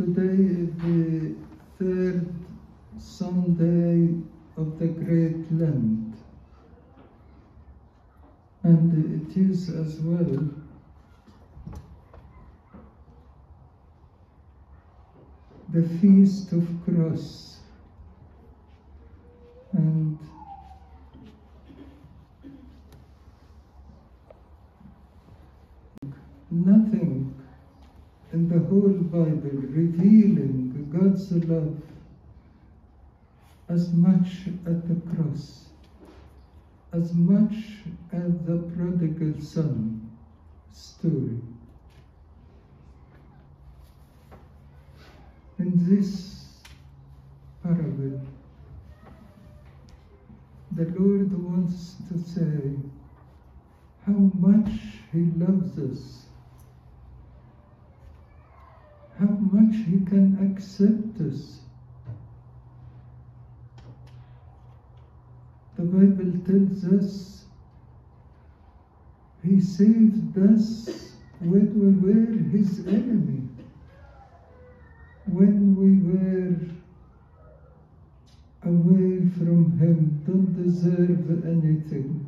Today is the third Sunday of the Great Lent. And it is as well the Feast of Cross. And nothing in the whole Bible revealing God's love as much at the cross, as much as the prodigal son story. In this parable, the Lord wants to say how much He loves us, how much He can accept us. The Bible tells us He saved us when we were His enemy, when we were away from Him, don't deserve anything.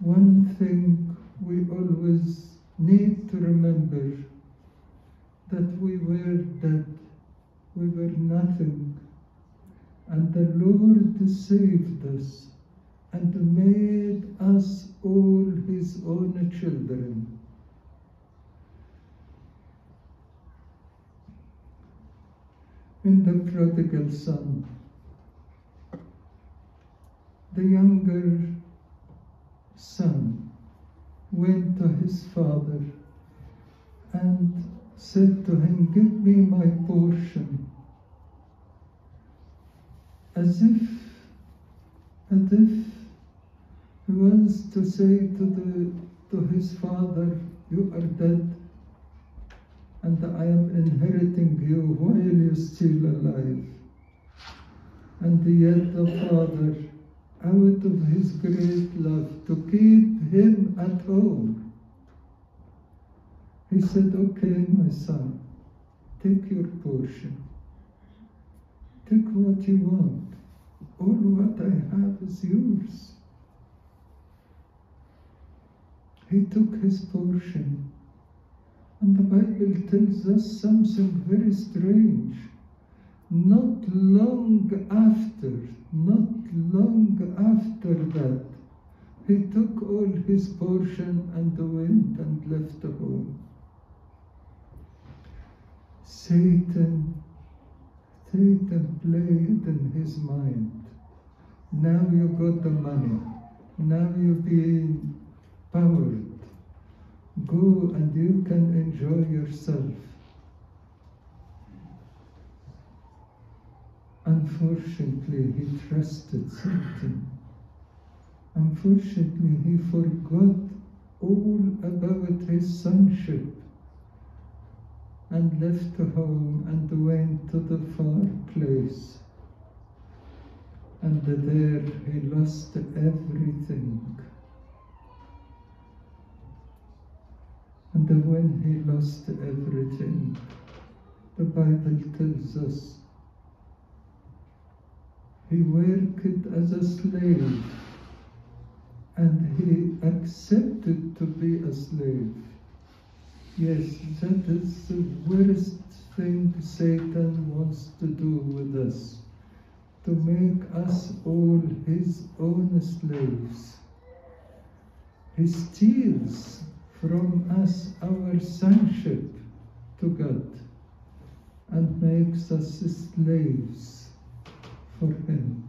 One thing we always need to remember that we were dead, we were nothing, and the Lord saved us and made us all His own children. In the prodigal son, the younger son went to his father and said to him, Give me my portion. As if, as if he wants to say to, the, to his father, You are dead, and I am inheriting you while you're still alive. And yet the father out of his great love to keep him at home. He said, Okay, my son, take your portion. Take what you want. All what I have is yours. He took his portion. And the Bible tells us something very strange. Not long after, not long after that, he took all his portion and went and left the home. Satan, Satan played in his mind. Now you got the money. Now you've been powered. Go and you can enjoy yourself. Unfortunately, he trusted Satan. Unfortunately, he forgot all about his sonship and left home and went to the far place. And there he lost everything. And when he lost everything, the Bible tells us he worked as a slave and he accepted to be a slave. Yes, that is the worst thing Satan wants to do with us to make us all his own slaves. He steals from us our sonship to God and makes us slaves for Him.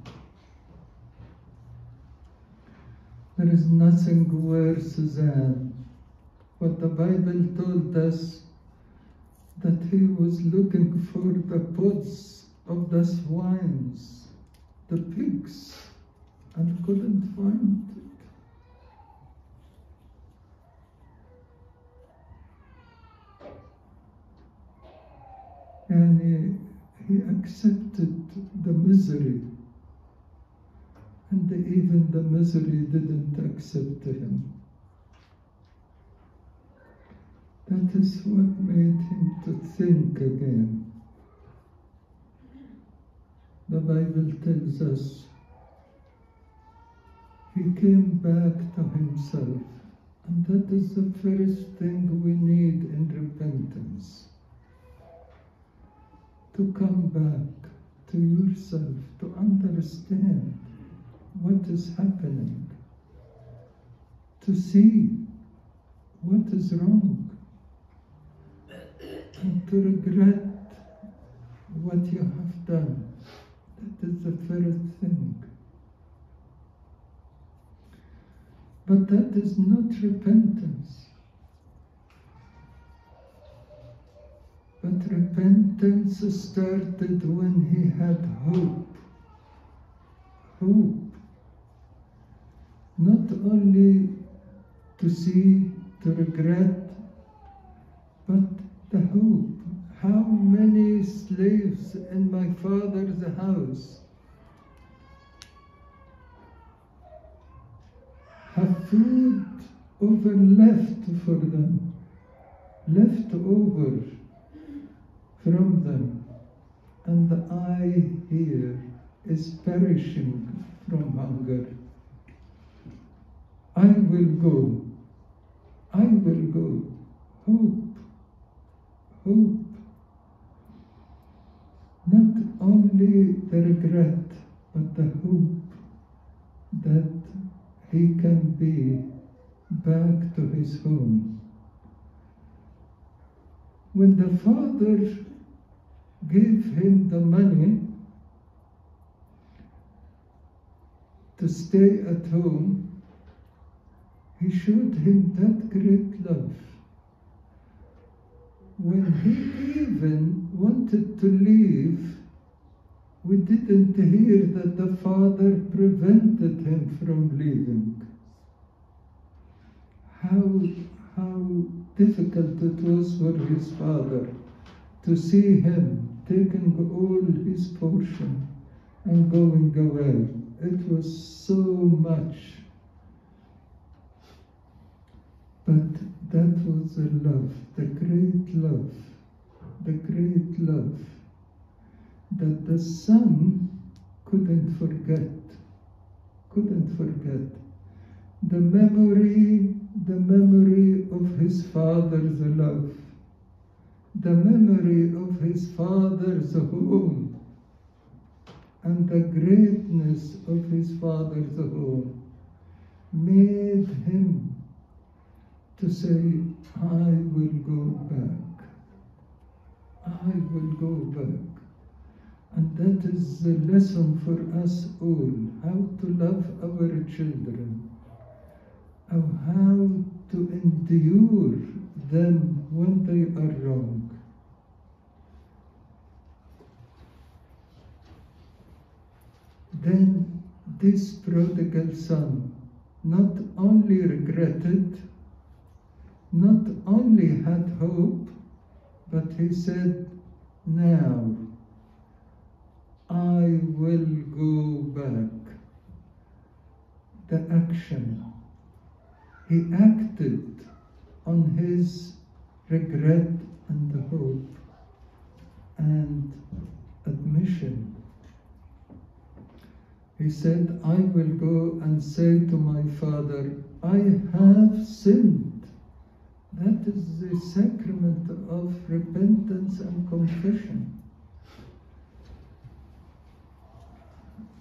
There is nothing worse than what the Bible told us that he was looking for the pods of the swines, the pigs, and couldn't find it. And he, accepted the misery, and even the misery didn't accept him. That is what made him to think again. The Bible tells us he came back to himself. And that is the first thing we need in repentance. To come back to yourself, to understand what is happening, to see what is wrong, and to regret what you have done. That is the first thing. But that is not repentance. But repentance started when he had hope. Hope. Not only to see, to regret, but the hope. How many slaves in my father's house have food over left for them, left over from them, and I here is perishing from hunger. I will go. I will go. Hope. Hope. Not only the regret, but the hope that he can be back to his home. When the father gave him the money to stay at home, he showed him that great love. When he even wanted to leave, we didn't hear that the father prevented him from leaving. How, how difficult it was for his father to see him taking all his portion and going away. It was so much. But that was the love, the great love, the great love that the son couldn't forget, couldn't forget. The memory, the memory of his father's love, the memory of his father's home, and the greatness of his father's home made him to say, I will go back. I will go back. And that is the lesson for us all how to love our children, how to endure them when they are wrong. Then this prodigal son not only regretted, not only had hope, but he said, Now I will go back. The action. He acted on his regret and the hope and admission. He said, I will go and say to my father, I have sinned. That is the sacrament of repentance and confession.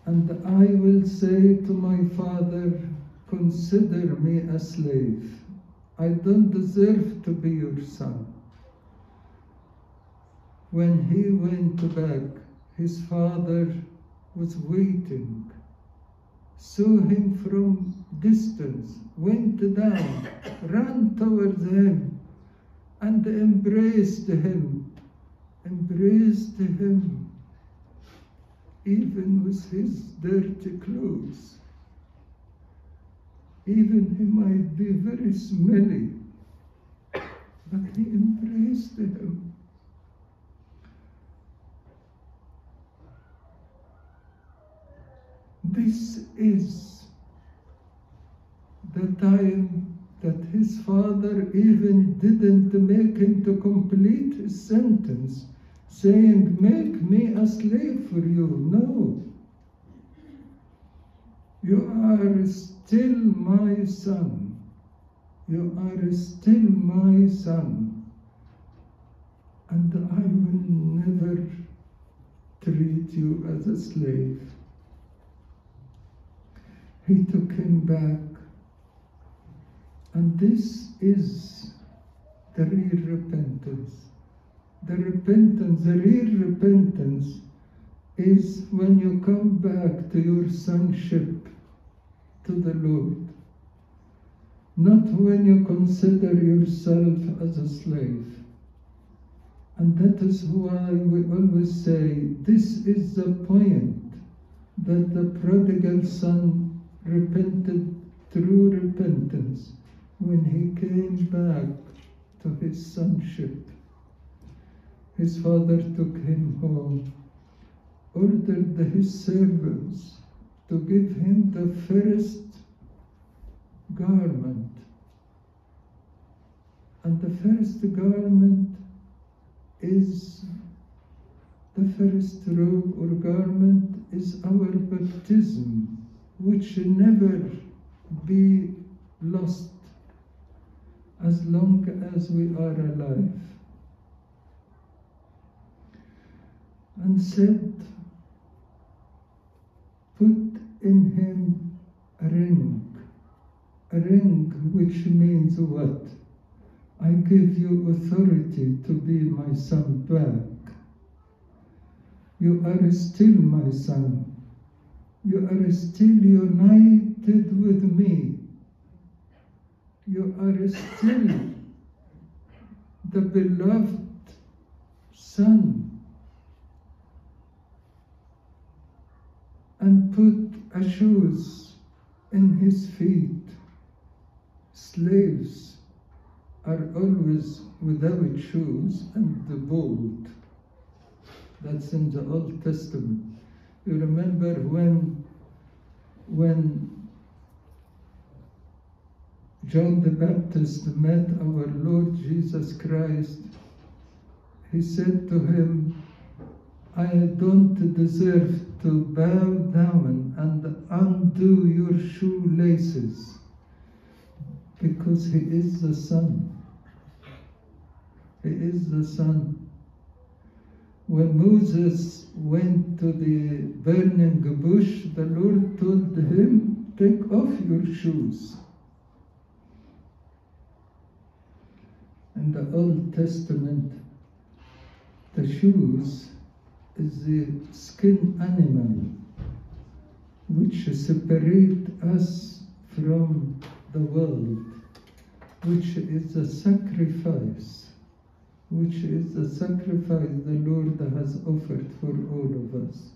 And I will say to my father, Consider me a slave. I don't deserve to be your son. When he went back, his father was waiting, saw him from distance, went down, ran towards him, and embraced him, embraced him, even with his dirty clothes. Even he might be very smelly, but he embraced him. This is the time that his father even didn't make him to complete his sentence, saying, Make me a slave for you. No. You are still my son. You are still my son. And I will never treat you as a slave. He took him back. And this is the real repentance. The repentance, the real repentance is when you come back to your sonship to the Lord. Not when you consider yourself as a slave. And that is why we always say this is the point that the prodigal son repented through repentance when he came back to his sonship. His father took him home, ordered his servants to give him the first garment. And the first garment is the first robe or garment is our baptism, which should never be lost as long as we are alive. And said, Put in him a ring, a ring which means what? I give you authority to be my son back. You are still my son. You are still united with me. You are still the beloved son. And put a shoes in his feet. Slaves are always without shoes and the bold. That's in the Old Testament. You remember when when John the Baptist met our Lord Jesus Christ, he said to him, I don't deserve to bow down and undo your shoelaces because he is the Son. He is the Son. When Moses went to the burning bush, the Lord told him, Take off your shoes. In the Old Testament, the shoes is the skin animal which separate us from the world, which is a sacrifice, which is the sacrifice the Lord has offered for all of us.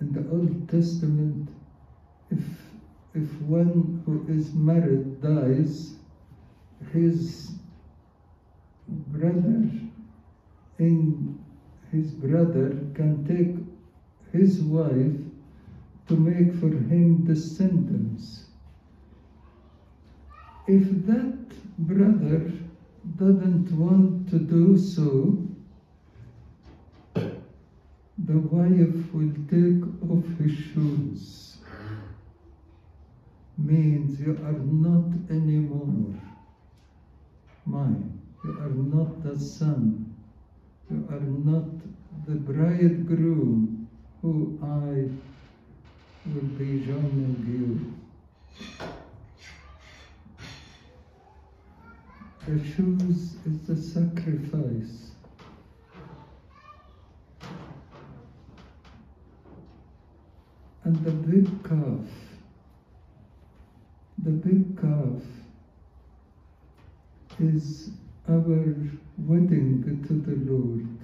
In the Old Testament, if if one who is married dies, his brother in his brother can take his wife to make for him descendants. If that brother doesn't want to do so, the wife will take off his shoes. Means you are not anymore mine. You are not the son. You are not the bridegroom who I will be joining you. The shoes is the sacrifice. And the big calf, the big calf is our wedding to the Lord.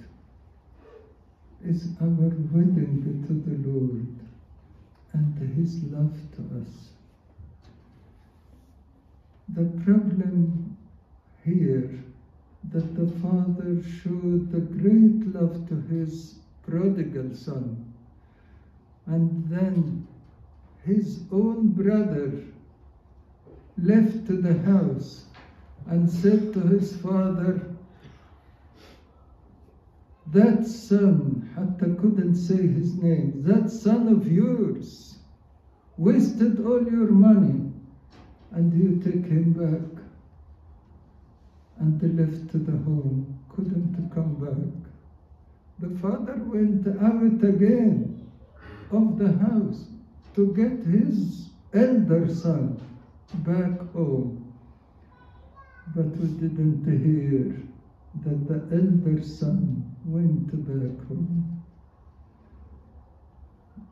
Is our wedding to the Lord and His love to us. The problem here that the Father showed the great love to His prodigal son And then his own brother left the house and said to his father, That son, Hatta couldn't say his name, that son of yours wasted all your money and you take him back. And they left the home, couldn't come back. The father went out again of the house to get his elder son back home. But we didn't hear that the elder son went back home.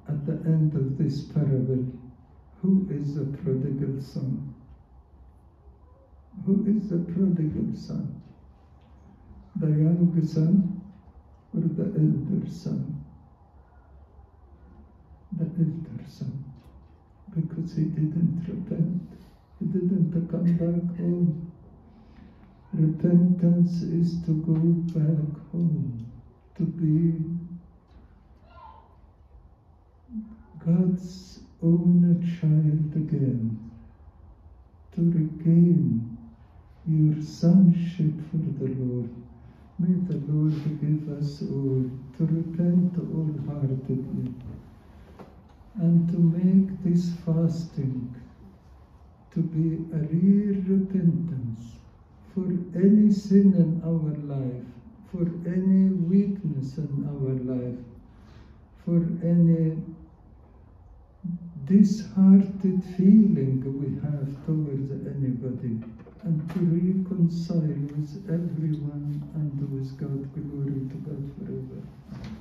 At the end of this parable, who is the prodigal son? Who is the prodigal son? The young son or the elder son? The elder son. Because he didn't repent. He didn't come back home. Repentance is to go back home, to be God's own child again, to regain your sonship for the Lord. May the Lord give us all to repent wholeheartedly and to make this fasting to be a real repentance for any sin in our life, for any weakness in our life, for any disheartened feeling we have towards anybody, and to reconcile with everyone and with God. Glory to God forever.